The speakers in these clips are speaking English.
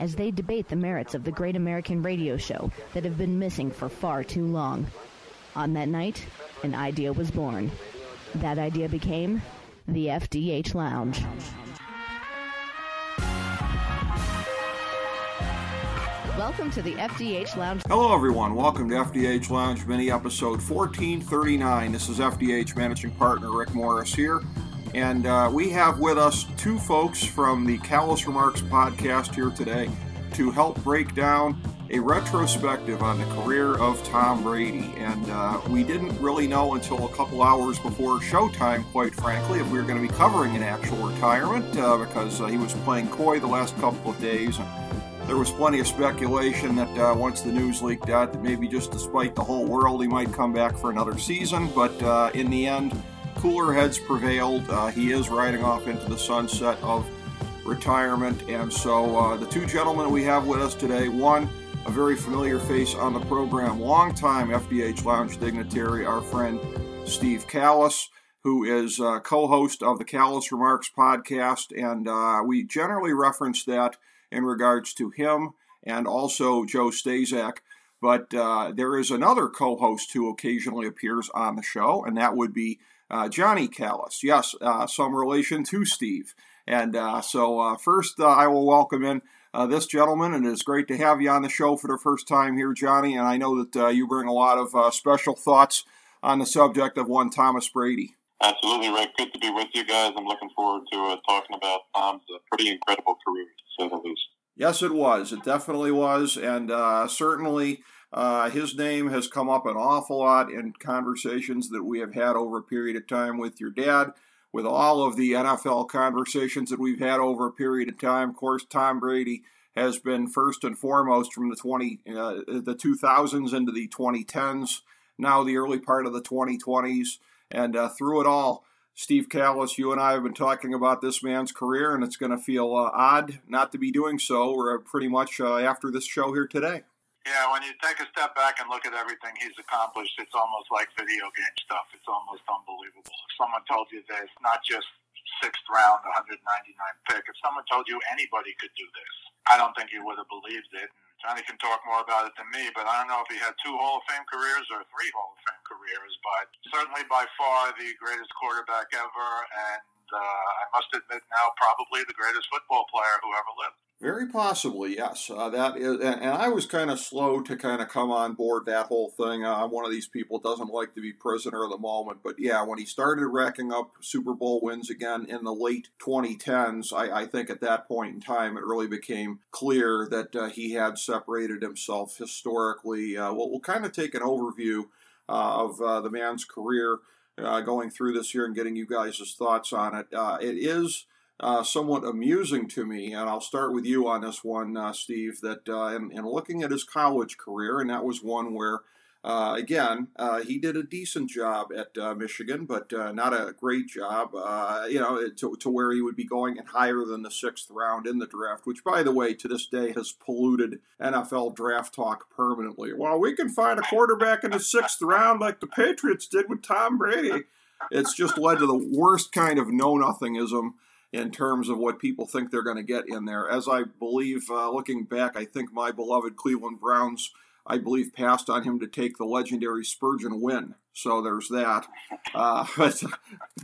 as they debate the merits of the great American radio show that have been missing for far too long. On that night, an idea was born. That idea became the FDH Lounge. Welcome to the FDH Lounge. Hello, everyone. Welcome to FDH Lounge Mini episode 1439. This is FDH Managing Partner Rick Morris here. And uh, we have with us two folks from the Kallas Remarks podcast here today to help break down a retrospective on the career of Tom Brady. And uh, we didn't really know until a couple hours before showtime, quite frankly, if we were going to be covering an actual retirement uh, because uh, he was playing coy the last couple of days. And there was plenty of speculation that uh, once the news leaked out, that maybe just despite the whole world, he might come back for another season. But uh, in the end, cooler heads prevailed. Uh, he is riding off into the sunset of retirement. And so uh, the two gentlemen we have with us today one, a very familiar face on the program, longtime FDH Lounge dignitary, our friend Steve Kallas, who is uh, co host of the Kallas Remarks podcast. And uh, we generally reference that in regards to him and also Joe Stazak. But uh, there is another co host who occasionally appears on the show, and that would be uh, Johnnie Kallas. Yes, uh, some relation to Steve. And uh, so, uh, first, uh, I will welcome in uh, this gentleman, and it's great to have you on the show for the first time here, Johnnie. And I know that you bring a lot of special thoughts on the subject of one Thomas Brady. Absolutely, Rick. Good to be with you guys. I'm looking forward to talking about Tom's pretty incredible career, to say the least. Yes, it was. It definitely was. And certainly. Uh, his name has come up an awful lot in conversations that we have had over a period of time with your dad, with all of the NFL conversations that we've had over a period of time. Of course, Tom Brady has been first and foremost from the 20 uh, the 2000s into the 2010s, now the early part of the 2020s, and uh, through it all. Steve Kallas, you and I have been talking about this man's career, and it's going to feel uh, odd not to be doing so. We're pretty much uh, after this show here today. Yeah, when you take a step back and look at everything he's accomplished, it's almost like video game stuff. It's almost unbelievable. If someone told you that it's not just sixth round, 199 pick, if someone told you anybody could do this, I don't think you would have believed it. Johnnie can talk more about it than me, but I don't know if he had two Hall of Fame careers or three Hall of Fame careers, but certainly by far the greatest quarterback ever, and uh, I must admit now probably the greatest football player who ever lived. Very possibly, yes. Uh, that is, and, and, I was kind of slow to kind of come on board that whole thing. Uh, I'm one of these people doesn't like to be prisoner of the moment, but yeah, when he started racking up Super Bowl wins again in the late 2010s, I, I think at that point in time it really became clear that uh, he had separated himself historically. Uh, we'll, we'll kind of take an overview uh, of uh, the man's career going through this year and getting you guys' thoughts on it. it is uh, somewhat amusing to me, and I'll start with you on this one, uh, Steve. That uh, in, in, looking at his college career, and that was one where, uh, again, uh, he did a decent job at uh, Michigan, but not a great job. you know, to, to where he would be going and higher than the sixth round in the draft, which, by the way, to this day has polluted NFL draft talk permanently. Well, we can find a quarterback in the sixth round like the Patriots did with Tom Brady. It's just led to the worst kind of know nothingism in terms of what people think they're going to get in there. As I believe, uh, looking back, I think my beloved Cleveland Browns, I believe, passed on him to take the legendary Spergon Wynn. So there's that. Uh, but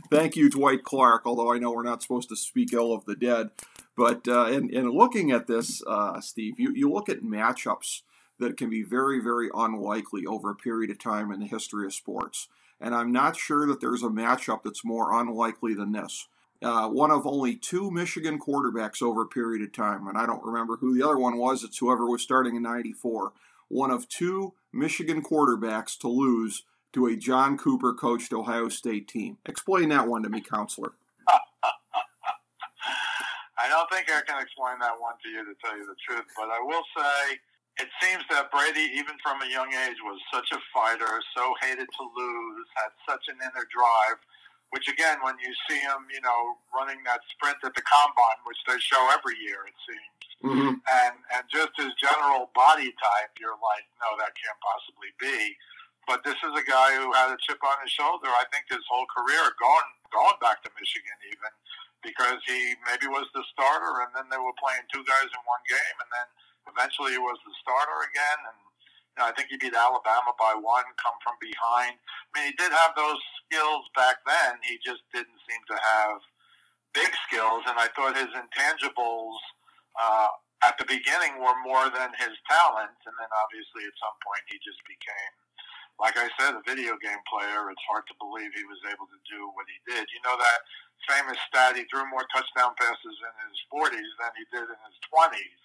thank you, Dwight Clark, although I know we're not supposed to speak ill of the dead. But uh, in, in looking at this, uh, Steve, you, you look at matchups that can be very, very unlikely over a period of time in the history of sports. And I'm not sure that there's a matchup that's more unlikely than this uh, one of only two Michigan quarterbacks over a period of time, and I don't remember who the other one was. It's whoever was starting in '94. One of two Michigan quarterbacks to lose to a John Cooper coached Ohio State team. Explain that one to me, counselor. I don't think I can explain that one to you to tell you the truth, but I will say it seems that Brady, even from a young age, was such a fighter, so hated to lose, had such an inner drive. Which again, when you see him, you know, running that sprint at the combine, which they show every year, it seems, mm-hmm. and and just his general body type, you're like, no, that can't possibly be. But this is a guy who had a chip on his shoulder. I think his whole career, going going back to Michigan, even because he maybe was the starter, and then they were playing two guys in one game, and then Eventually, he was the starter again, and I think he beat Alabama by one, come from behind. I mean, he did have those skills back then. He just didn't seem to have big skills, and I thought his intangibles uh, at the beginning were more than his talent, and then obviously at some point he just became, like I said, a video game player. It's hard to believe he was able to do what he did. You know that famous stat: he threw more touchdown passes in his 40s than he did in his 20s.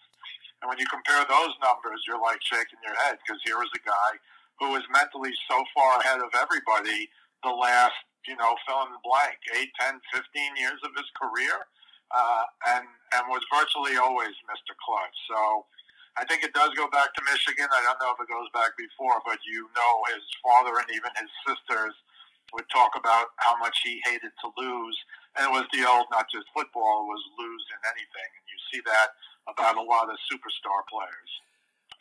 And when you compare those numbers, you're like shaking your head because here is a guy who was mentally so far ahead of everybody the last, you know, fill in the blank, 8, 10, 15 years of his career, uh, and, and was virtually always Mr. Clutch. So I think it does go back to Michigan. I don't know if it goes back before, but you know his father and even his sisters would talk about how much he hated to lose. And it was the old, not just football, it was lose in anything. And you see that about a lot of superstar players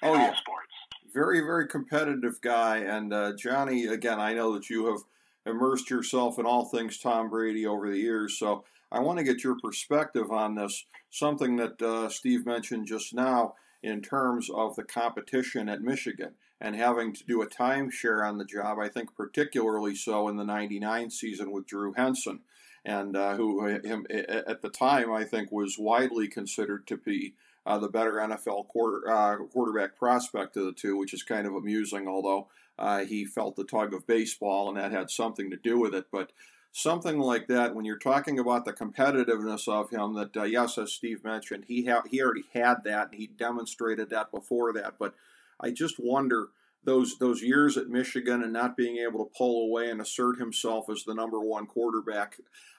in oh, all yeah. sports. Very, very competitive guy. And uh, Johnnie, again, I know that you have immersed yourself in all things Tom Brady over the years. So I want to get your perspective on this. Something that uh, Steve mentioned just now in terms of the competition at Michigan and having to do a timeshare on the job. I think particularly so in the '99 season with Drew Henson and uh, who uh, him, at the time I think was widely considered to be uh, the better NFL quarter, uh, quarterback prospect of the two, which is kind of amusing, although uh, he felt the tug of baseball and that had something to do with it. But something like that, when you're talking about the competitiveness of him, that uh, yes, as Steve mentioned, he ha- he already had that, he demonstrated that before that. But I just wonder those those years at Michigan and not being able to pull away and assert himself as the number one quarterback,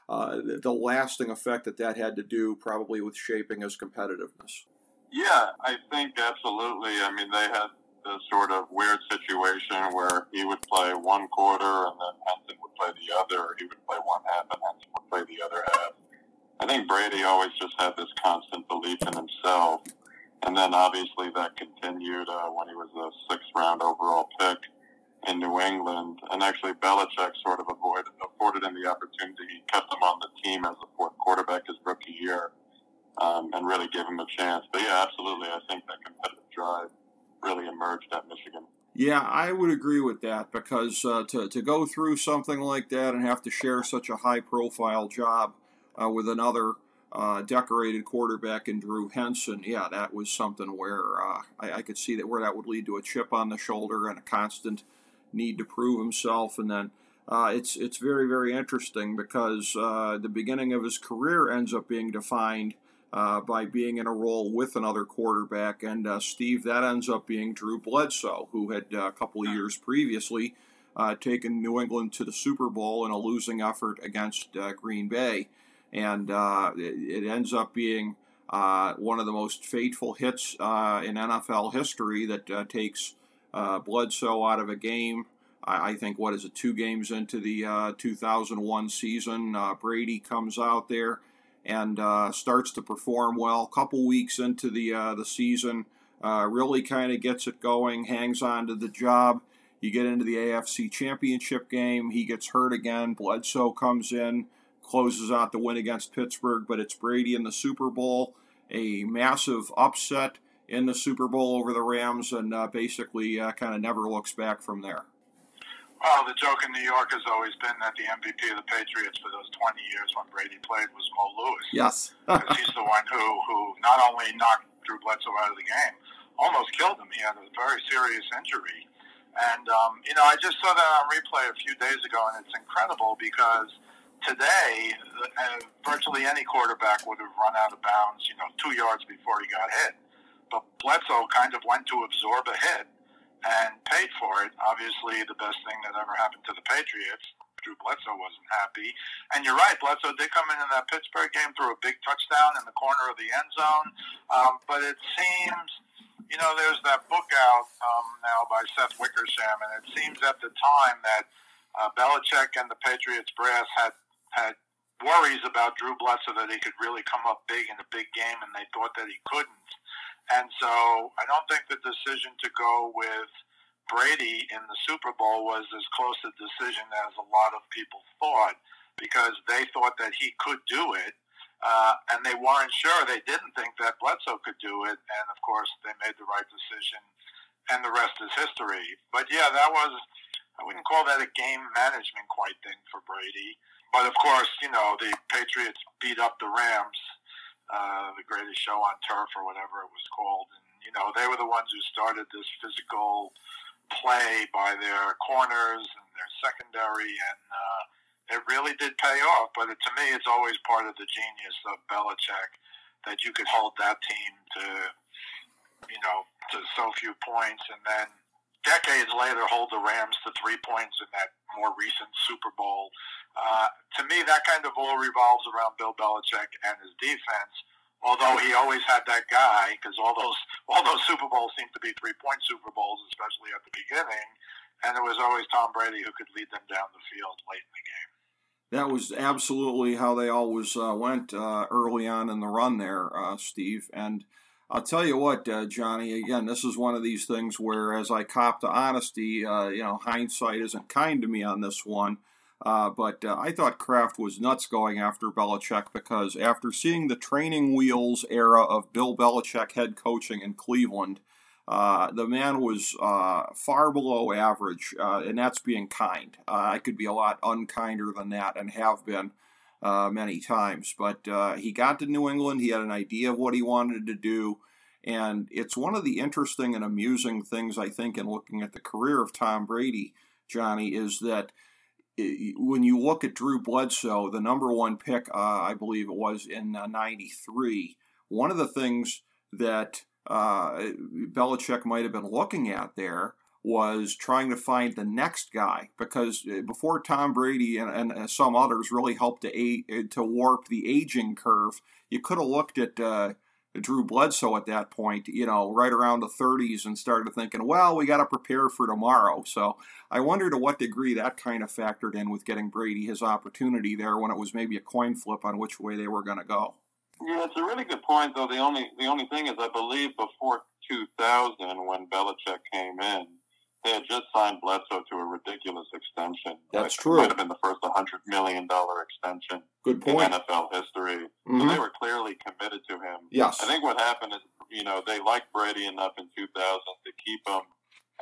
uh, the lasting effect that that had to do probably with shaping his competitiveness. Yeah, I think absolutely. I mean, they had this sort of weird situation where he would play one quarter and then Henson would play the other, or he would play one half and Henson would play the other half. I think Brady always just had this constant belief in himself and then obviously that continued uh, when he was a sixth round overall pick in New England. And actually, Belichick sort of avoided, afforded him the opportunity. He kept him on the team as the fourth quarterback his rookie year um, and really gave him a chance. But yeah, absolutely. I think that competitive drive really emerged at Michigan. Yeah, I would agree with that because uh, to, to go through something like that and have to share such a high profile job uh, with another uh, decorated quarterback in Drew Henson, yeah, that was something where uh, I, I, could see that where that would lead to a chip on the shoulder and a constant need to prove himself. And then uh, it's it's very very interesting because uh, the beginning of his career ends up being defined uh, by being in a role with another quarterback, and uh, Steve that ends up being Drew Bledsoe, who had a couple of years previously. taken New England to the Super Bowl in a losing effort against Green Bay and uh, it, it, ends up being uh, one of the most fateful hits uh, in NFL history that uh, takes uh, Bledsoe out of a game. I, I, think what is it, two games into the uh, 2001 season, Brady comes out there and starts to perform well. A couple weeks into the the season, really kind of gets it going, hangs on to the job. You get into the AFC Championship game, he gets hurt again. Bledsoe comes in closes out the win against Pittsburgh, but it's Brady in the Super Bowl, a massive upset in the Super Bowl over the Rams, and uh, basically uh, kind of never looks back from there. Well, the joke in New York has always been that the MVP of the Patriots for those 20 years when Brady played was Mo Lewis. Yes. Because he's the one who, who not only knocked Drew Bledsoe out of the game, almost killed him. He had a very serious injury. And, um, you know, I just saw that on replay a few days ago, and it's incredible because – today, uh, virtually any quarterback would have run out of bounds, you know, two yards before he got hit. But Bledsoe kind of went to absorb a hit and paid for it. Obviously, the best thing that ever happened to the Patriots. Drew Bledsoe wasn't happy. And you're right, Bledsoe did come in in that Pittsburgh game, threw a big touchdown in the corner of the end zone. Um, but it seems, you know, there's that book out um, now by Seth Wickersham, and it seems at the time that uh, Belichick and the Patriots brass had had worries about Drew Bledsoe that he could really come up big in a big game, and they thought that he couldn't. And so I don't think the decision to go with Brady in the Super Bowl was as close a decision as a lot of people thought because they thought that he could do it. Uh, and they weren't sure. They didn't think that Bledsoe could do it. And of course, they made the right decision, and the rest is history. But yeah, that was, I wouldn't call that a game management quite thing for Brady. But of course, you know, the Patriots beat up the Rams, uh, the greatest show on turf or whatever it was called. And, you know, they were the ones who started this physical play by their corners and their secondary. And, uh, it really did pay off. But to me, it's always part of the genius of Belichick that you could hold that team to, you know, to so few points, and then decades later hold the Rams to three points in that more recent Super Bowl. Uh, to me, that kind of all revolves around Bill Belichick and his defense. Although he always had that guy, because all those all those Super Bowls seem to be three point Super Bowls, especially at the beginning, and it was always Tom Brady who could lead them down the field late in the game that was absolutely how they always uh, went uh, early on in the run there, uh, Steve. And I'll tell you what, uh, Johnnie. Again, this is one of these things where, as I cop to honesty, uh, you know, hindsight isn't kind to me on this one. Uh, but I thought Kraft was nuts going after Belichick because after seeing the training wheels era of Bill Belichick head coaching in Cleveland, uh, the man was uh, far below average, uh, and that's being kind. Uh, I could be a lot unkinder than that and have been uh, many times. But he got to New England, he had an idea of what he wanted to do. And it's one of the interesting and amusing things, I think, in looking at the career of Tom Brady, Johnnie, is that when you look at Drew Bledsoe, the number one pick, I believe it was in '93, one of the things that uh, Belichick might have been looking at there was trying to find the next guy because uh, before Tom Brady and, and uh, some others really helped to a, uh, to warp the aging curve, you could have looked at uh, Drew Bledsoe at that point, you know, right around the 30s and started thinking, well, we got to prepare for tomorrow. So I wonder to what degree that kind of factored in with getting Brady his opportunity there when it was maybe a coin flip on which way they were going to go. Yeah, it's a really good point, though. The only the only thing is, I believe before 2000, when Belichick came in, they had just signed Bledsoe to a ridiculous extension. That's true. It might have been the first 100 million dollar extension good point. in NFL history. Mm-hmm. So they were clearly committed to him. Yes. I think what happened is, you know, they liked Brady enough in 2000 to keep him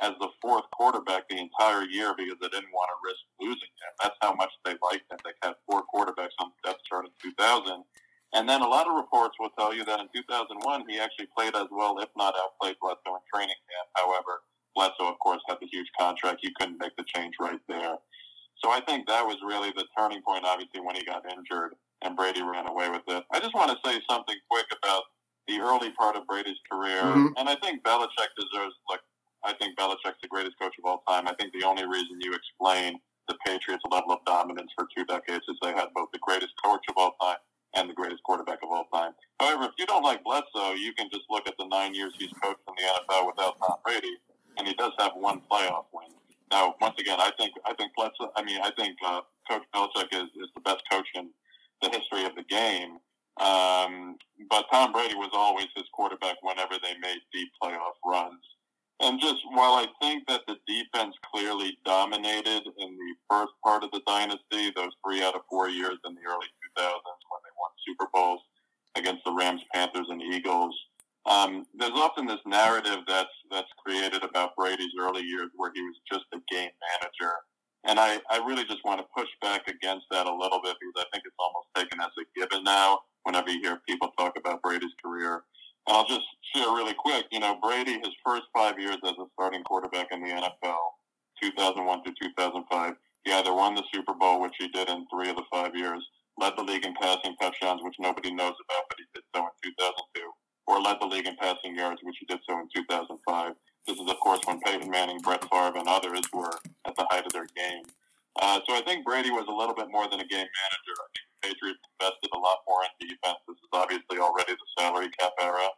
as the fourth quarterback the entire year because they didn't want to risk losing him. That's how much they liked him. They had four quarterbacks on the depth chart in 2000. And then a lot of reports will tell you that in 2001, he actually played as well, if not outplayed Bledsoe in training camp. However, Bledsoe, of course, had the huge contract. You couldn't make the change right there. So I think that was really the turning point, obviously, when he got injured and Brady ran away with it. I just want to say something quick about the early part of Brady's career. Mhm. And I think Belichick deserves, look, I think Belichick's the greatest coach of all time. I think the only reason you explain the Patriots' level of dominance for two decades is they had both the greatest coach of all time and the greatest quarterback of all time. However, if you don't like Bledsoe, you can just look at the nine years he's coached in the NFL without Tom Brady, and he does have one playoff win. Now, once again, I think I think Bledsoe. I mean, I think uh, Coach Belichick is, is the best coach in the history of the game. Um, but Tom Brady was always his quarterback whenever they made deep playoff runs. And just while I think that the defense clearly dominated in the first part of the dynasty, those three out of four years in the early 2000s when they won Super Bowls against the Rams, Panthers, and Eagles, um, there's often this narrative that's that's created about Brady's early years where he was just a game manager. And I, I really just want to push back against that a little bit because I think it's almost taken as a given now whenever you hear people talk about Brady's career. And I'll just share really quick, you know, Brady, his first five years as a starting quarterback in the NFL, 2001 to 2005, he either won the Super Bowl, which he did in three of the five years, led the league in passing touchdowns, which nobody knows about, but he did so in 2002, or led the league in passing yards, which he did so in 2005. This is, of course, when Peyton Manning, Brett Favre, and others were at the height of their game. Uh, so I think Brady was a little bit more than a game manager. I think the Patriots invested a lot more in defense. This is obviously already the salary cap era.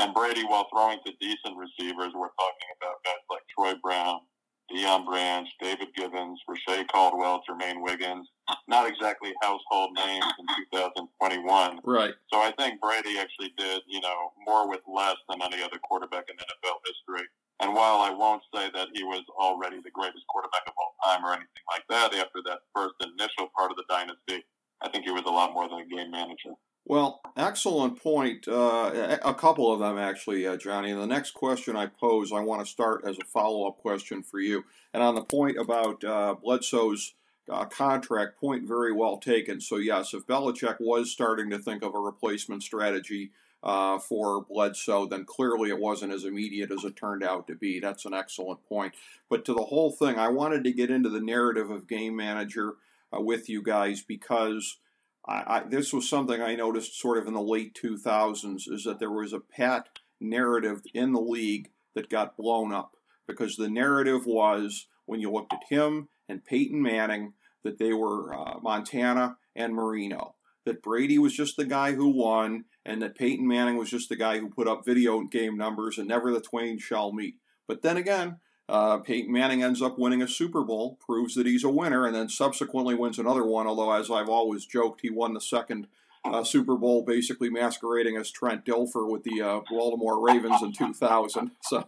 And Brady, while throwing to decent receivers, we're talking about guys like Troy Brown, Deion Branch, David Givens, Reche Caldwell, Jermaine Wiggins. Not exactly household names in 2021. Right. So I think Brady actually did, you know, more with less than any other quarterback in NFL history. And while I won't say that he was already the greatest quarterback of all time or anything like that, after that first initial part of the dynasty, I think he was a lot more than a game manager. Well, excellent point. Uh, a couple of them, actually, uh, Johnnie. The next question I pose, I want to start as a follow up question for you. And on the point about uh, Bledsoe's uh, contract, point very well taken. So, yes, if Belichick was starting to think of a replacement strategy uh, for Bledsoe, then clearly it wasn't as immediate as it turned out to be. That's an excellent point. But to the whole thing, I wanted to get into the narrative of game manager uh, with you guys because I, I, this was something I noticed sort of in the late 2000s is that there was a pat narrative in the league that got blown up because the narrative was when you looked at him and Peyton Manning that they were uh, Montana and Marino. That Brady was just the guy who won, and that Peyton Manning was just the guy who put up video game numbers, and never the twain shall meet. But then again, uh, Peyton Manning ends up winning a Super Bowl, proves that he's a winner, and then subsequently wins another one. Although, as I've always joked, he won the second uh, Super Bowl basically masquerading as Trent Dilfer with the uh, Baltimore Ravens in 2000. So,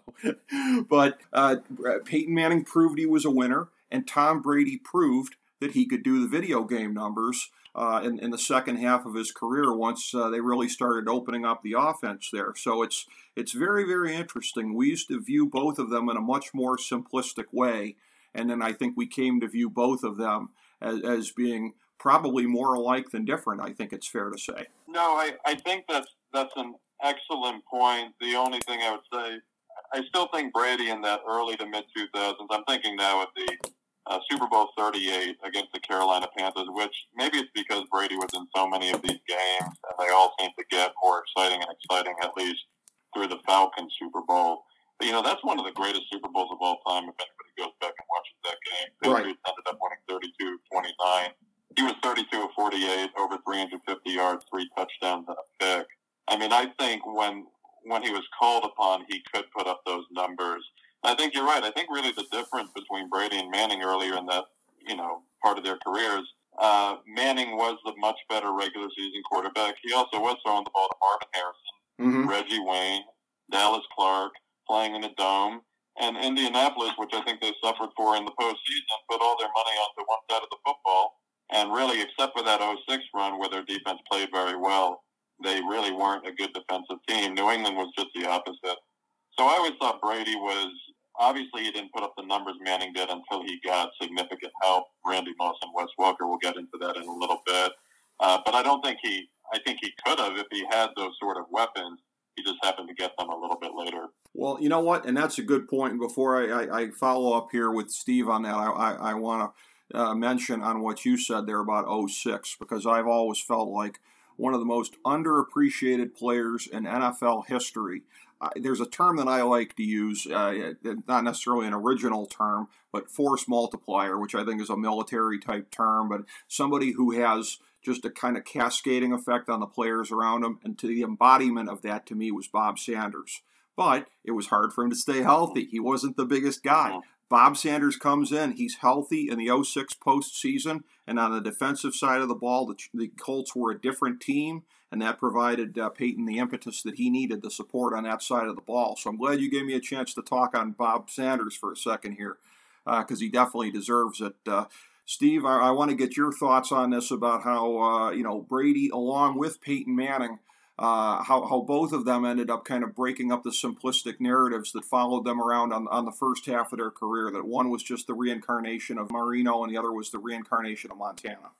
but uh, Peyton Manning proved he was a winner, and Tom Brady proved that he could do the video game numbers uh, in, in, the second half of his career once uh, they really started opening up the offense there. So it's it's very very interesting. We used to view both of them in a much more simplistic way, and then I think we came to view both of them as, as being probably more alike than different. I think it's fair to say. No, I, I think that's that's an excellent point. The only thing I would say, I still think Brady in that early to mid 2000s. I'm thinking now of the uh, Super Bowl 38 against the Carolina Panthers, which maybe it's because Brady was in so many of these games and they all seem to get more exciting and exciting, at least through the Falcons Super Bowl. But, you know, that's one of the greatest Super Bowls of all time if anybody goes back and watches that game. Patriots right. ended up winning 32 29. He was 32 of 48, over 350 yards, three touchdowns, and a pick. I mean, I think when when he was called upon, he could put up those numbers. I think you're right. I think really the difference between Brady and Manning earlier in that, you know, part of their careers, uh, Manning was the much better regular season quarterback. He also was throwing the ball to Marvin Harrison, mm-hmm. Reggie Wayne, Dallas Clark, playing in a dome, and Indianapolis, which I think they suffered for in the postseason, put all their money onto one side of the football. And really, except for that 06 run where their defense played very well, they really weren't a good defensive team. New England was just the opposite. So I always thought Brady was obviously he didn't put up the numbers Manning did until he got significant help. Randy Moss and Wes Welker. We'll get into that in a little bit. Uh, but I don't think he. I think he could have if he had those sort of weapons. He just happened to get them a little bit later. Well, you know what, and that's a good point. Before I, I, I follow up here with Steve on that, I, I, I want to uh, mention on what you said there about 06, because I've always felt like one of the most underappreciated players in NFL history there's a term that I like to use, uh, not necessarily an original term, but force multiplier, which I think is a military type term, but somebody who has just a kind of cascading effect on the players around him. And to the embodiment of that to me was Bob Sanders. But it was hard for him to stay healthy. He wasn't the biggest guy. Bob Sanders comes in, he's healthy in the 06 postseason, and on the defensive side of the ball, the, the Colts were a different team and that provided uh, Peyton the impetus that he needed, the support on that side of the ball. So I'm glad you gave me a chance to talk on Bob Sanders for a second here, because uh, he definitely deserves it. Uh, Steve, I, I want to get your thoughts on this about how uh, you know Brady, along with Peyton Manning, uh, how, how both of them ended up kind of breaking up the simplistic narratives that followed them around on, on the first half of their career. That one was just the reincarnation of Marino, and the other was the reincarnation of Montana.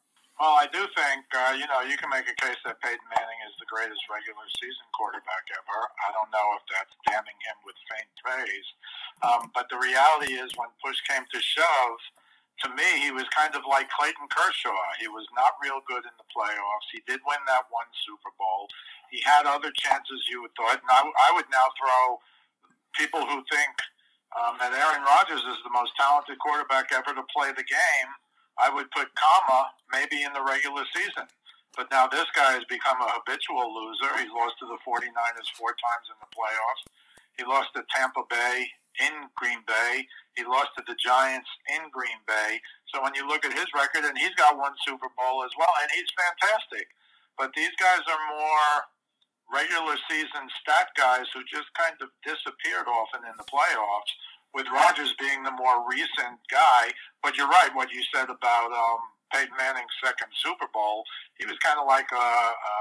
Well, I do think, uh, you know, you can make a case that Peyton Manning is the greatest regular season quarterback ever. I don't know if that's damning him with faint praise. Um, but the reality is, when push came to shove, to me, he was kind of like Clayton Kershaw. He was not real good in the playoffs. He did win that one Super Bowl. He had other chances, you would thought. And I, I would now throw people who think um, that Aaron Rodgers is the most talented quarterback ever to play the game I would put comma maybe in the regular season. But now this guy has become a habitual loser. He's lost to the 49ers four times in the playoffs. He lost to Tampa Bay in Green Bay. He lost to the Giants in Green Bay. So when you look at his record, and he's got one Super Bowl as well, and he's fantastic. But these guys are more regular season stat guys who just kind of disappeared often in the playoffs, with Rodgers being the more recent guy. But you're right, what you said about um, Peyton Manning's second Super Bowl. He was kind of like a, a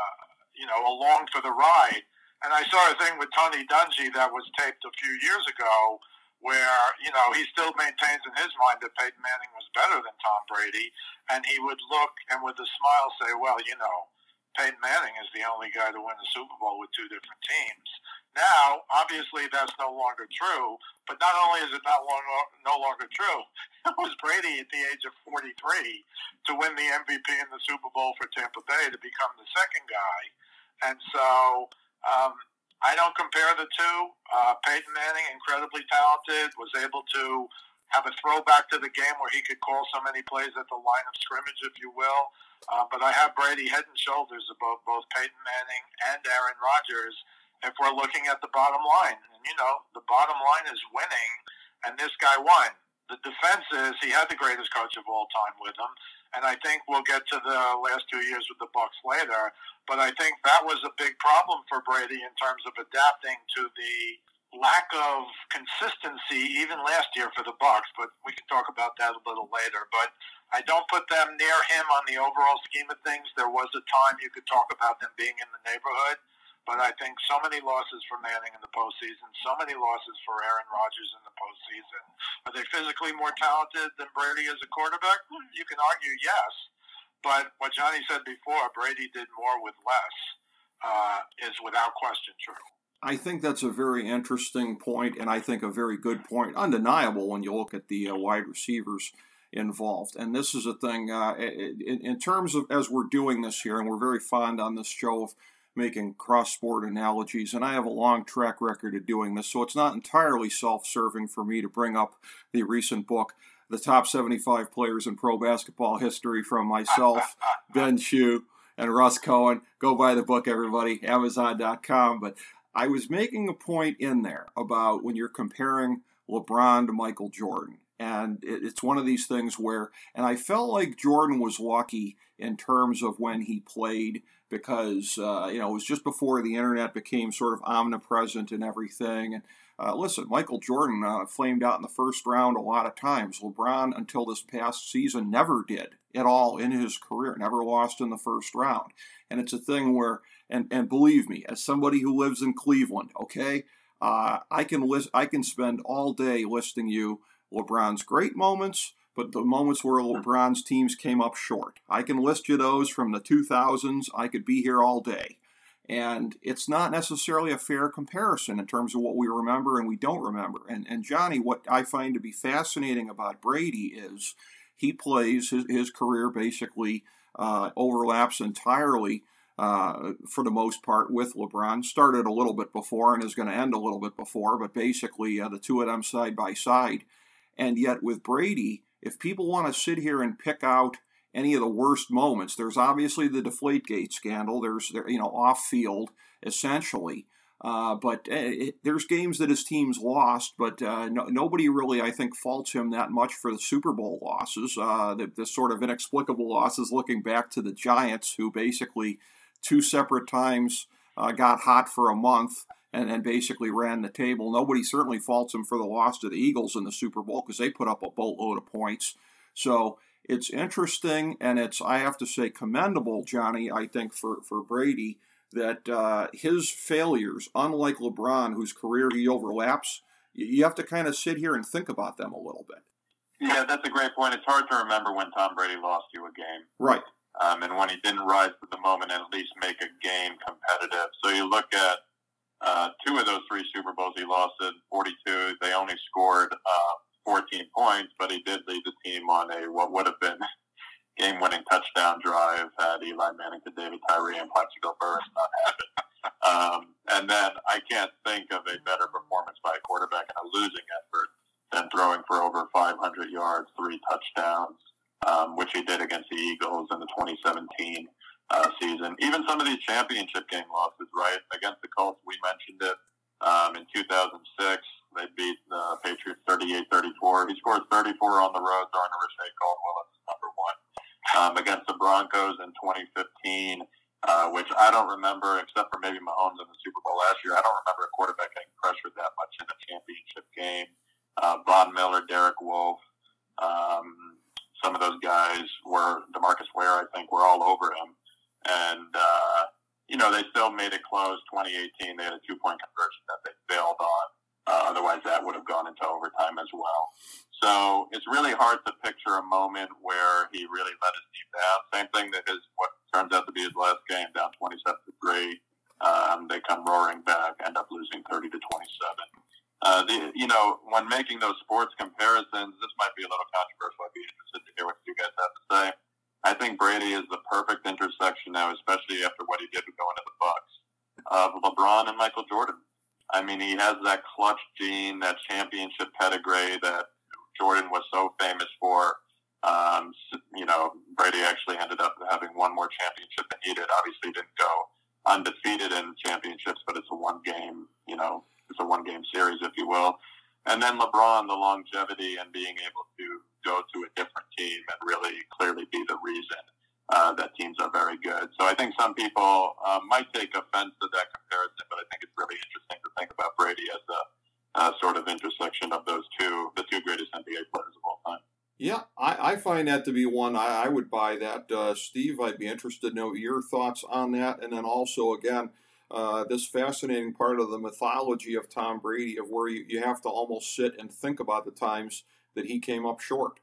you know along for the ride. And I saw a thing with Tony Dungy that was taped a few years ago where, you know, he still maintains in his mind that Peyton Manning was better than Tom Brady. And he would look and with a smile say, well, you know, Peyton Manning is the only guy to win the Super Bowl with two different teams. Now, obviously, that's no longer true. But not only is it not long, no longer true, it was Brady at the age of 43 to win the MVP in the Super Bowl for Tampa Bay to become the second guy. And so um, I don't compare the two. Uh, Peyton Manning, incredibly talented, was able to have a throwback to the game where he could call so many plays at the line of scrimmage, if you will. Uh, but I have Brady head and shoulders above both Peyton Manning and Aaron Rodgers if we're looking at the bottom line. And, you know, the bottom line is winning, and this guy won. The defense is he had the greatest coach of all time with him, and I think we'll get to the last two years with the Bucs later. But I think that was a big problem for Brady in terms of adapting to the lack of consistency even last year for the Bucs. But we can talk about that a little later. But I don't put them near him on the overall scheme of things. There was a time you could talk about them being in the neighborhood. But I think so many losses for Manning in the postseason, so many losses for Aaron Rodgers in the postseason. Are they physically more talented than Brady as a quarterback? You can argue yes. But what Johnnie said before, Brady did more with less, uh, is without question true. I think that's a very interesting point, and I think a very good point, undeniable when you look at the uh, wide receivers involved. And this is a thing uh, in, in, terms of as we're doing this here, and we're very fond on this show of making cross sport analogies, and I have a long track record of doing this, so it's not entirely self serving for me to bring up the recent book, The Top 75 Players in Pro Basketball History, from myself, Ben Chew, and Russ Cohen. Go buy the book, everybody, Amazon.com. But I was making a point in there about when you're comparing LeBron to Michael Jordan. And it's one of these things where, and I felt like Jordan was lucky in terms of when he played because uh, you know it was just before the internet became sort of omnipresent and everything. And uh, listen, Michael Jordan uh, flamed out in the first round a lot of times. LeBron, until this past season, never did at all in his career. Never lost in the first round. And it's a thing where, and and believe me, as somebody who lives in Cleveland, okay, uh, I can list, I can spend all day listing you LeBron's great moments but the moments where LeBron's teams came up short. I can list you those from the 2000s. I could be here all day. And it's not necessarily a fair comparison in terms of what we remember and we don't remember. And, and Johnnie, what I find to be fascinating about Brady is he plays his, his career basically uh, overlaps entirely. Uh, for the most part, with LeBron. Started a little bit before and is going to end a little bit before, but basically uh, the two of them side by side. And yet with Brady, if people want to sit here and pick out any of the worst moments, there's obviously the Deflategate scandal. There's you know off field essentially. Uh, but it, there's games that his team's lost, but uh, no, nobody really, I think, faults him that much for the Super Bowl losses. Uh, the, the, sort of inexplicable losses, looking back to the Giants, who basically two separate times uh, got hot for a month and, and basically ran the table. Nobody certainly faults him for the loss to the Eagles in the Super Bowl because they put up a boatload of points. So it's interesting, and it's I have to say commendable, Johnnie. I think for for Brady that uh, his failures, unlike LeBron, whose career he overlaps, you have to kind of sit here and think about them a little bit. Yeah, that's a great point. It's hard to remember when Tom Brady lost you a game. Right. Um, and when he didn't rise to the moment and at least make a game competitive. So you look at uh, two of those three Super Bowls he lost in 42. They only scored uh, 14 points, but he did lead the team on a what would have been game-winning touchdown drive had Eli Manning to David Tyree and Plaxico Burress not happened. Um, and then I can't think of a better performance by a quarterback in a losing effort than throwing for over 500 yards, three touchdowns, um, which he did against the Eagles in the 2017 uh, season. Even some of these championship game losses, right? Against the Colts, we mentioned it um, in 2006. They beat the Patriots 38-34. He scored 34 on the road during a Reche Caldwell as number one. Um, against the Broncos in 2015, uh, which I don't remember, except for maybe Mahomes in the Super Bowl last year. I don't remember a quarterback getting pressured that much in a championship game. Uh, Von Miller, Derek Wolfe, um, some of those guys were Demarcus Ware, I think, were all over him, and uh, you know they still made it close. 2018, they had a two point conversion that they failed on. Uh, otherwise, that would have gone into overtime as well. So it's really hard to picture a moment where he really let his team down. Same thing that is what turns out to be his last game, down 27 to three. Um, they come roaring back, end up losing 30 to 27. Uh, the, you know, when making those sports comparisons, this might be a little controversial. I'd be interested to hear what you guys have to say. I think Brady is the perfect intersection now, especially after what he did going to the Bucs, of LeBron and Michael Jordan. I mean, he has that clutch gene, that championship pedigree that Jordan was so famous for. Um, you know, Brady actually ended up having one more championship than he did. Obviously, didn't go undefeated in championships, but it's a one game, you know, it's a one game series, if you will. And then LeBron, the longevity and being able to go to a different team and really clearly be the reason uh, that teams are very good. So I think some people uh, might take offense to that comparison, but I think it's really interesting to think about Brady as a uh, sort of intersection of those two, the two greatest NBA players of all time. Yeah, I, I find that to be one I, I would buy that. Uh, Steve, I'd be interested to know your thoughts on that. And then also, again, uh, this fascinating part of the mythology of Tom Brady, of where you, you have to almost sit and think about the times that he came up short.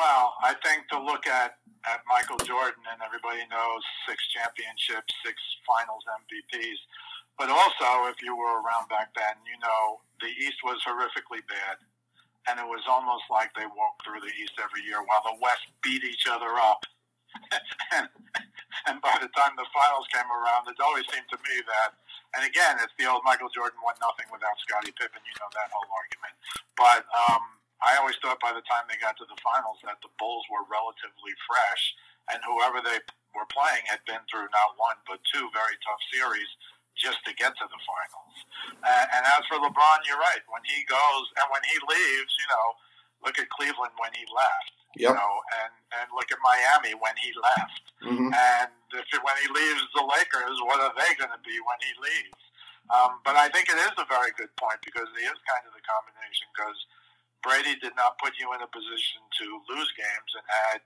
Well, I think to look at, at Michael Jordan, and everybody knows six championships, six finals MVPs. But also, if you were around back then, you know the East was horrifically bad. And it was almost like they walked through the East every year while the West beat each other up. and, and by the time the finals came around, it always seemed to me that, and again, it's the old Michael Jordan won nothing without Scottie Pippen. You know that whole argument. But um, I always thought by the time they got to the finals that the Bulls were relatively fresh, and whoever they were playing had been through not one but two very tough series just to get to the finals. Uh, and as for LeBron, you're right. When he goes and when he leaves, you know, look at Cleveland when he left. Yep. You know, and and look at Miami when he left. Mm-hmm. And if when he leaves the Lakers, what are they going to be when he leaves? Um, but I think it is a very good point because it is kind of the combination because Brady did not put you in a position to lose games and had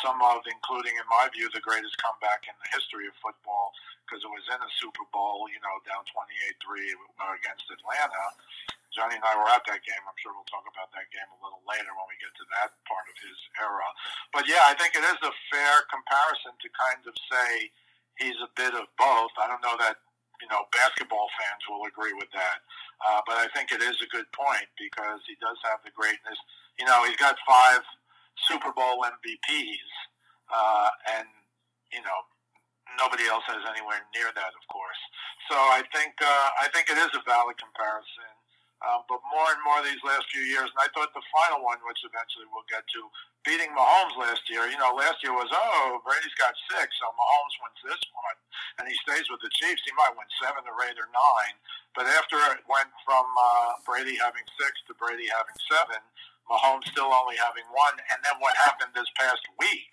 some of, including in my view, the greatest comeback in the history of football because it was in a Super Bowl, you know, down 28-3 against Atlanta. Johnnie and I were at that game. I'm sure we'll talk about that game a little later when we get to that part of his era. But yeah, I think it is a fair comparison to kind of say he's a bit of both. I don't know that you know basketball fans will agree with that, uh, but I think it is a good point because he does have the greatness. You know, he's got five Super Bowl MVPs, uh, and you know nobody else has anywhere near that, of course. So I think uh, I think it is a valid comparison. Um, but more and more these last few years, and I thought the final one, which eventually we'll get to, beating Mahomes last year. You know, last year was oh Brady's got six, so Mahomes wins this one, and he stays with the Chiefs. He might win seven or eight or nine. But after it went from uh, Brady having six to Brady having seven, Mahomes still only having one. And then what happened this past week,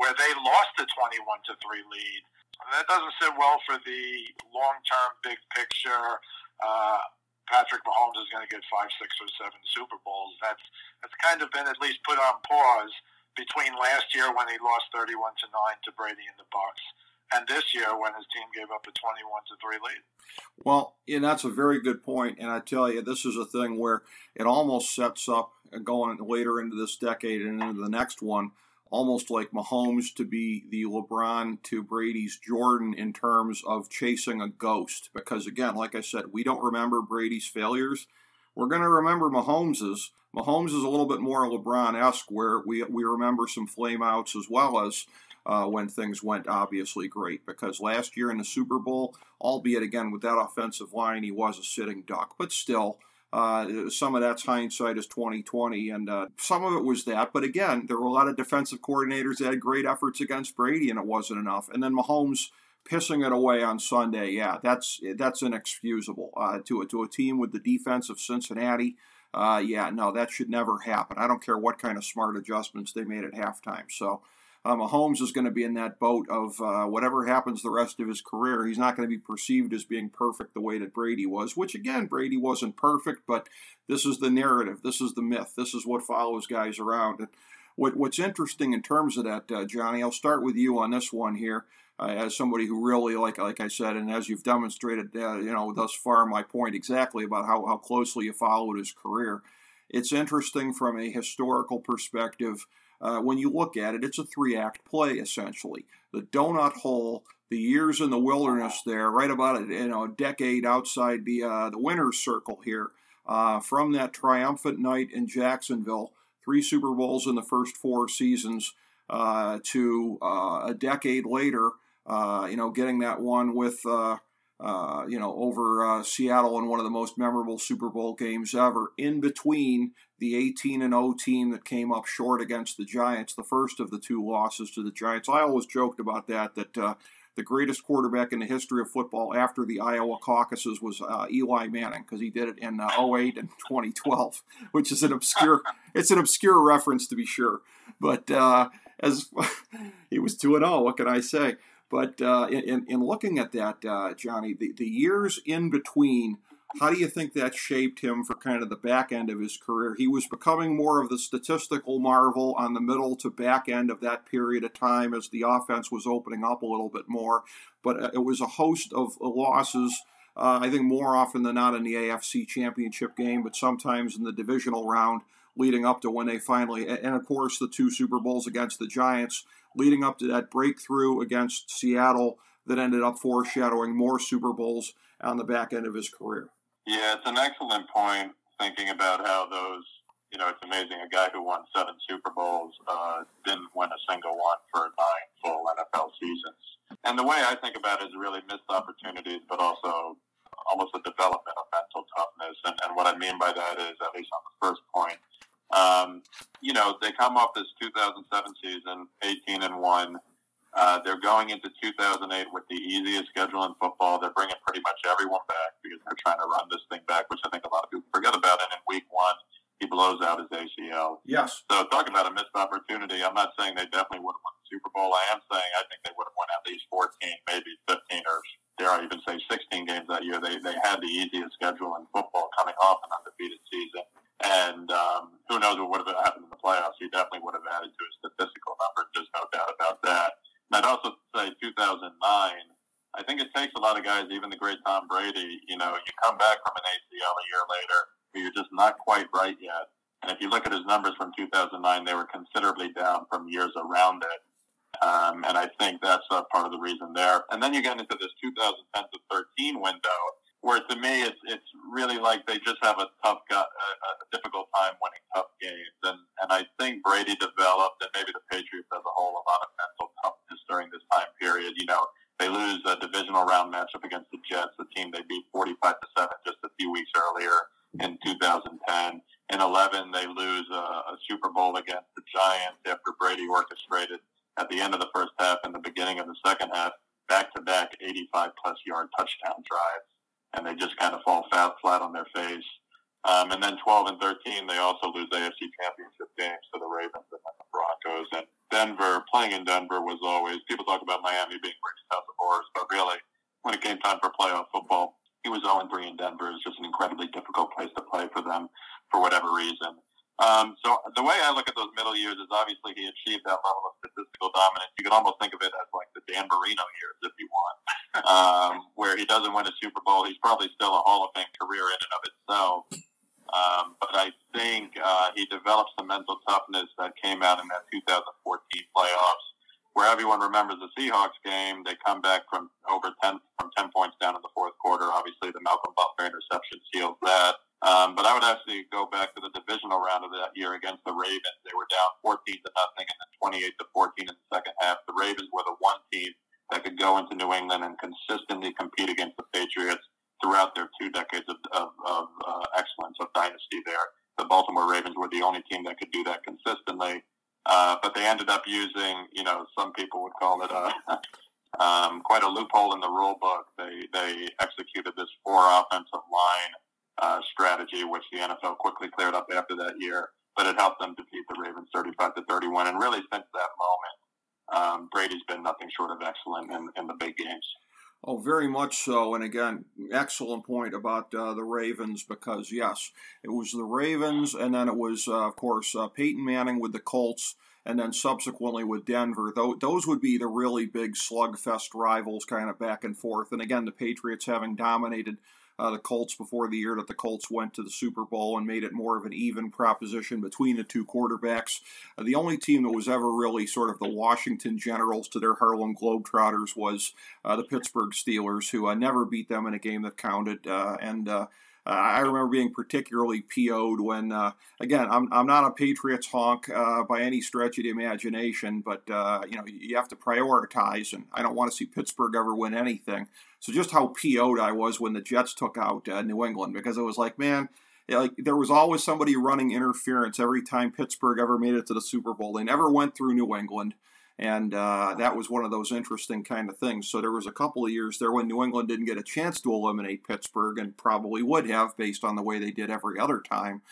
where they lost the twenty-one to three lead. And that doesn't sit well for the long-term big picture. Uh, Patrick Mahomes is going to get five, six, or seven Super Bowls. That's that's kind of been at least put on pause between last year when he lost thirty-one to nine to Brady in the Bucs, and this year when his team gave up a twenty-one to three lead. Well, and that's a very good. And I tell you, this is a thing where it almost sets up going later into this decade and into the next one almost like Mahomes to be the LeBron to Brady's Jordan in terms of chasing a ghost. Because again, like I said, we don't remember Brady's failures. We're going to remember Mahomes's. Mahomes is a little bit more LeBron esque, where we, we remember some flameouts as well as uh, when things went obviously great. Because last year in the Super Bowl, albeit again with that offensive line, he was a sitting duck, but still Uh, some of that's hindsight is 2020, and uh, some of it was that. But again, there were a lot of defensive coordinators that had great efforts against Brady, and it wasn't enough. And then Mahomes pissing it away on Sunday, yeah, that's that's inexcusable uh, to a, to a team with the defense of Cincinnati. Uh, yeah, no, that should never happen. I don't care what kind of smart adjustments they made at halftime. So um, Mahomes is going to be in that boat of uh, whatever happens the rest of his career. He's not going to be perceived as being perfect the way that Brady was, which again, Brady wasn't perfect, but this is the narrative. This is the myth. This is what follows guys around. And what, what's interesting in terms of that, uh, Johnnie, I'll start with you on this one here. Uh, as somebody who really, like like I said, and as you've demonstrated, uh, you know, thus far, my point exactly about how, how closely you followed his career. It's interesting from a historical perspective uh, when you look at it, it's a three act play essentially. The donut hole, the years in the wilderness there, right about a, you know, a decade outside the, uh, the winner's circle here, uh, from that triumphant night in Jacksonville, three Super Bowls in the first four seasons, uh, to uh, a decade later, uh, you know, getting that one with uh, you know, over uh, Seattle in one of the most memorable Super Bowl games ever. In between the 18 and 0 team that came up short against the Giants, the first of the two losses to the Giants. I always joked about that. That uh, the greatest quarterback in the history of football after the Iowa caucuses was uh, Eli Manning because he did it in uh, 08 and 2012, which is an obscure. it's an obscure reference to be sure, but uh, as he was 2 and 0, what can I say? But uh, in, in looking at that, uh, Johnnie, the, the years in between, how do you think that shaped him for kind of the back end of his career? He was becoming more of the statistical marvel on the middle to back end of that period of time as the offense was opening up a little bit more. But uh, it was a host of losses. Uh, I think more often than not in the AFC championship game, but sometimes in the divisional round leading up to when they finally, and of course, the two Super Bowls against the Giants leading up to that breakthrough against Seattle that ended up foreshadowing more Super Bowls on the back end of his career. Yeah, it's an excellent point thinking about how those, you know, it's amazing. A guy who won seven Super Bowls uh, didn't win a single one for nine full NFL seasons. And the way I think about it is really missed opportunities, but also almost a development of mental toughness. And, and what I mean by that is, at least on the first point, um, you know, they come off this 2007 season, 18 and one. Uh, they're going into 2008 with the easiest schedule in football. They're bringing pretty much everyone back because they're trying to run this thing back, which I think a lot of people forget about. And in week one, he blows out his ACL. Yes. So talking about a missed opportunity, I'm not saying they definitely would have won the Super Bowl. I am saying I think they would have won at least 14, maybe 15, or dare I even say 16 games that year. They they had the easiest schedule in football coming off an undefeated season. And um, who knows what would have happened in the playoffs? He definitely would have added to his statistical number. There's no doubt about that. And I'd also say 2009. I think it takes a lot of guys, even the great Tom Brady. You know, you come back from an ACL a year later, but you're just not quite right yet. And if you look at his numbers from 2009, they were considerably down from years around it. Um, and I think that's a part of the reason there. And then you get into this 2010 to 13 window, where to me it's it's really like they just have a tough a, a difficult time winning tough games. And and I think Brady developed and maybe the Patriots as a whole a lot of mental toughness during this time period. You know they lose a divisional round matchup against the Jets the team they beat 45 to 7 just a few weeks earlier in 2010 in 11 they lose a, a Super Bowl against the Giants after Brady orchestrated at the end of the first half and the beginning of the second half back to back 85 plus yard touchdown drives and they just kind of fall flat, flat on their face. Um, and then 12 and 13, they also lose AFC championship games to the Ravens and the Broncos. And Denver, playing in Denver was always, people talk about Miami being Brady's house of horrors, but really, when it came time for playoff football, he was 0 3 in Denver. It was just an incredibly difficult place to play for them for whatever reason. Um, so the way I look at those middle years is obviously he achieved that level of statistical dominance. You could almost think of it as like the Dan Marino years, um, where he doesn't win a Super Bowl. He's probably still a Hall of Fame career in and of itself. Um, but I think uh, he developed some mental toughness that came out in that 2014 playoffs, where everyone remembers the Seahawks game. They come back from over 10 from 10 points down in the fourth quarter. Obviously, the Malcolm Butler interception seals that. Um, but I would actually go back to the divisional round of that year against the Ravens. They were down 14 to nothing and then 28 to 14 in the second half. The Ravens were the one team that could go into New England and consistently compete against the Patriots throughout their two decades of, of, of uh, excellence of dynasty there. The Baltimore Ravens were the only team that could do that consistently. Uh, but they ended up using, you know, some people would call it a um, quite a loophole in the rule book. They they executed this four offensive line uh, strategy, which the NFL quickly cleared up after that year. But it helped them defeat the Ravens 35 to 31. And really, since that moment, um, Brady's been nothing short of excellent in, in the big games. Oh, very much so. And again, excellent point about uh, the Ravens because, yes, it was the Ravens, and then it was, uh, of course, uh, Peyton Manning with the Colts, and then subsequently with Denver. Those would be the really big slugfest rivals, kind of back and forth. And again, the Patriots having dominated uh, the Colts before the year that the Colts went to the Super Bowl and made it more of an even proposition between the two quarterbacks. Uh, the only team that was ever really sort of the Washington Generals to their Harlem Globetrotters was uh, the Pittsburgh Steelers, who uh, never beat them in a game that counted. Uh, and uh, I remember being particularly PO'd when, uh, again, I'm, I'm not a Patriots honk uh, by any stretch of the imagination, but, uh, you know, you have to prioritize, and I don't want to see Pittsburgh ever win anything. So just how PO'd I was when the Jets took out uh, New England, because it was like, man, like there was always somebody running interference every time Pittsburgh ever made it to the Super Bowl. They never went through New England and uh, that was one of those interesting kind of things. So there was a couple of years there when New England didn't get a chance to eliminate Pittsburgh, and probably would have based on the way they did every other time.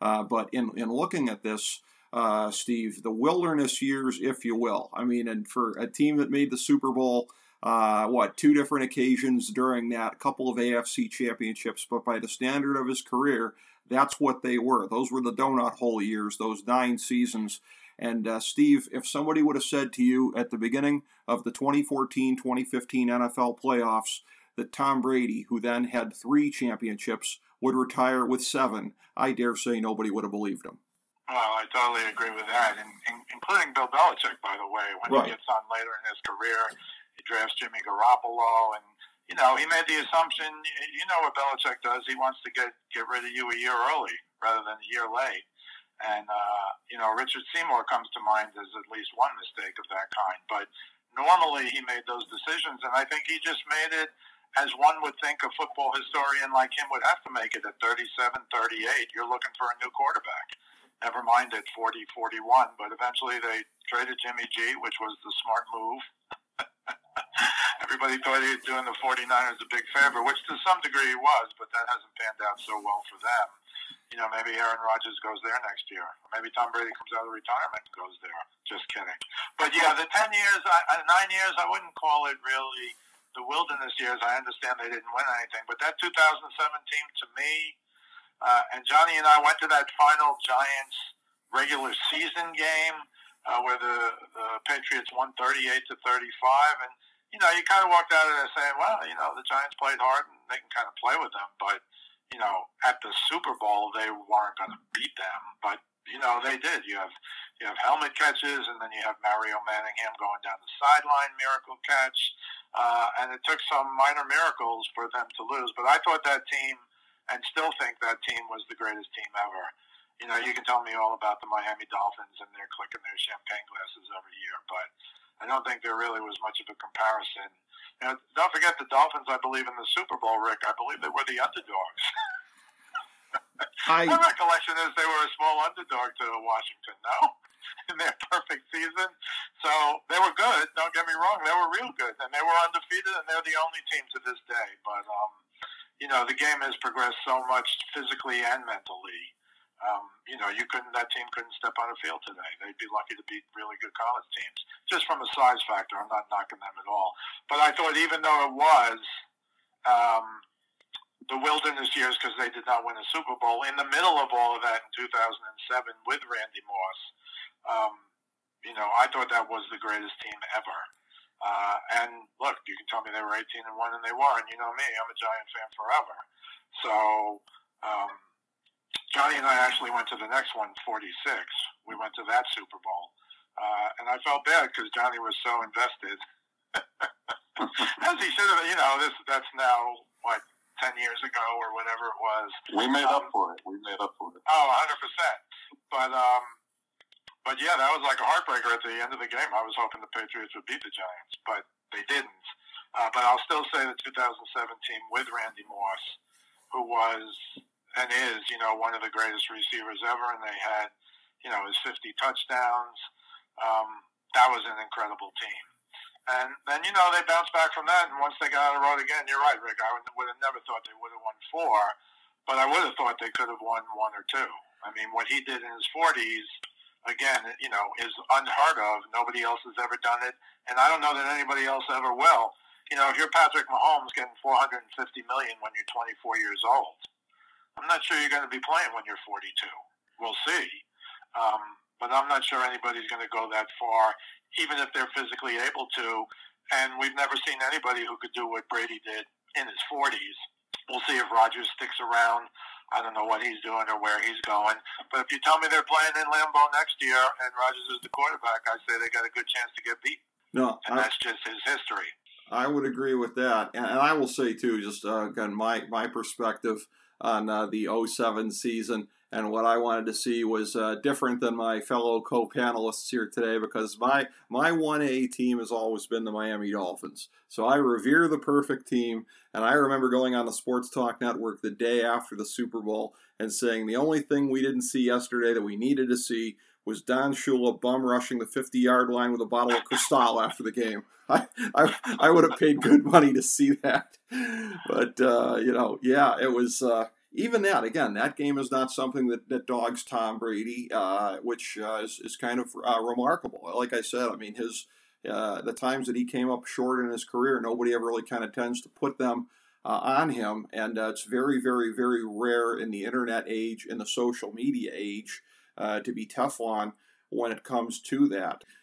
Uh, but in in looking at this, uh, Steve, the wilderness years, if you will, I mean, and for a team that made the Super Bowl. Uh, what two different occasions during that, couple of AFC championships, but by the standard of his career, that's what they were. Those were the donut hole years, those nine seasons and uh, Steve, if somebody would have said to you at the beginning of the 2014 2015 NFL playoffs that Tom Brady, who then had three championships, would retire with seven, I dare say nobody would have believed him. Well, I totally agree with that, and, and including Bill Belichick, by the way. When right. he gets on later in his career, he drafts Jimmy Garoppolo, and you know he made the assumption. You know what Belichick does? He wants to get get rid of you a year early rather than a year late. And, uh, you know, Richard Seymour comes to mind as at least one mistake of that kind. But normally he made those decisions, and I think he just made it as one would think a football historian like him would have to make it at 37, 38. You're looking for a new quarterback. Never mind at 40, 41. But eventually they traded Jimmy G, which was the smart move. Everybody thought he was doing the 49ers a big favor, which to some degree he was, but that hasn't panned out so well for them you know, maybe Aaron Rodgers goes there next year. Maybe Tom Brady comes out of retirement and goes there. Just kidding. But yeah, the 10 years, I, nine years, I wouldn't call it really the wilderness years. I understand they didn't win anything. But that 2007 team, to me, uh, and Johnnie and I went to that final Giants regular season game uh, where the, the Patriots won 38 to 35. And, you know, you kind of walked out of there saying, well, you know, the Giants played hard and they can kind of play with them. But, you know, at the Super Bowl they weren't going to beat them, but you know they did. You have you have helmet catches, and then you have Mario Manningham going down the sideline, miracle catch, uh, and it took some minor miracles for them to lose. But I thought that team, and still think that team was the greatest team ever. You know, you can tell me all about the Miami Dolphins and they're clicking their champagne glasses every year, but I don't think there really was much of a comparison and don't forget the Dolphins, I believe, in the Super Bowl, Rick. I believe they were the underdogs. I, My recollection is they were a small underdog to Washington, no? In their perfect season. So they were good. Don't get me wrong. They were real good. And they were undefeated, and they're the only team to this day. But, um, you know, the game has progressed so much physically and mentally um, you know, you couldn't. That team couldn't step on a field today. They'd be lucky to beat really good college teams, just from a size factor. I'm not knocking them at all. But I thought, even though it was um, the wilderness years, because they did not win a Super Bowl, in the middle of all of that in 2007 with Randy Moss, um, you know, I thought that was the greatest team ever. Uh, and look, you can tell me they were 18 and one, and they were. And you know me, I'm a Giant fan forever. So. Um, Johnnie and I actually went to the next one, 46. We went to that Super Bowl. Uh, and I felt bad because Johnnie was so invested. As he should have, you know, this that's now, what, 10 years ago or whatever it was. We made um, up for it. We made up for it. Oh, 100%. But, um, but yeah, that was like a heartbreaker at the end of the game. I was hoping the Patriots would beat the Giants, but they didn't. Uh, but I'll still say the 2007 team with Randy Moss, who was and is, you know, one of the greatest receivers ever, and they had, you know, his 50 touchdowns. Um, that was an incredible team. And then, you know, they bounced back from that, and once they got on the road again, you're right, Rick, I would, would have never thought they would have won four, but I would have thought they could have won one or two. I mean, what he did in his 40s, again, you know, is unheard of. Nobody else has ever done it, and I don't know that anybody else ever will. You know, if you're Patrick Mahomes getting 450 million when you're 24 years old, I'm not sure you're going to be playing when you're 42. We'll see. Um, but I'm not sure anybody's going to go that far, even if they're physically able to. And we've never seen anybody who could do what Brady did in his 40s. We'll see if Rodgers sticks around. I don't know what he's doing or where he's going. But if you tell me they're playing in Lambeau next year and Rodgers is the quarterback, I say they got a good chance to get beat. No, and I, that's just his history. I would agree with that, and, and I will say too, just uh, again my my perspective on uh, the 07 season. And what I wanted to see was uh, different than my fellow co-panelists here today because my my 1A team has always been the Miami Dolphins. So I revere the perfect team, and I remember going on the Sports Talk Network the day after the Super Bowl and saying the only thing we didn't see yesterday that we needed to see was Don Shula bum rushing the 50 yard line with a bottle of Cristal after the game. I, I, I would have paid good money to see that. But, uh, you know, yeah, it was. Uh, even that, again, that game is not something that, that dogs Tom Brady, uh, which uh, is, is kind of uh, remarkable. Like I said, I mean, his uh, the times that he came up short in his career, nobody ever really kind of tends to put them on him, and it's very, very, very rare in the internet age, in the social media age, Uh, to be Teflon when it comes to that.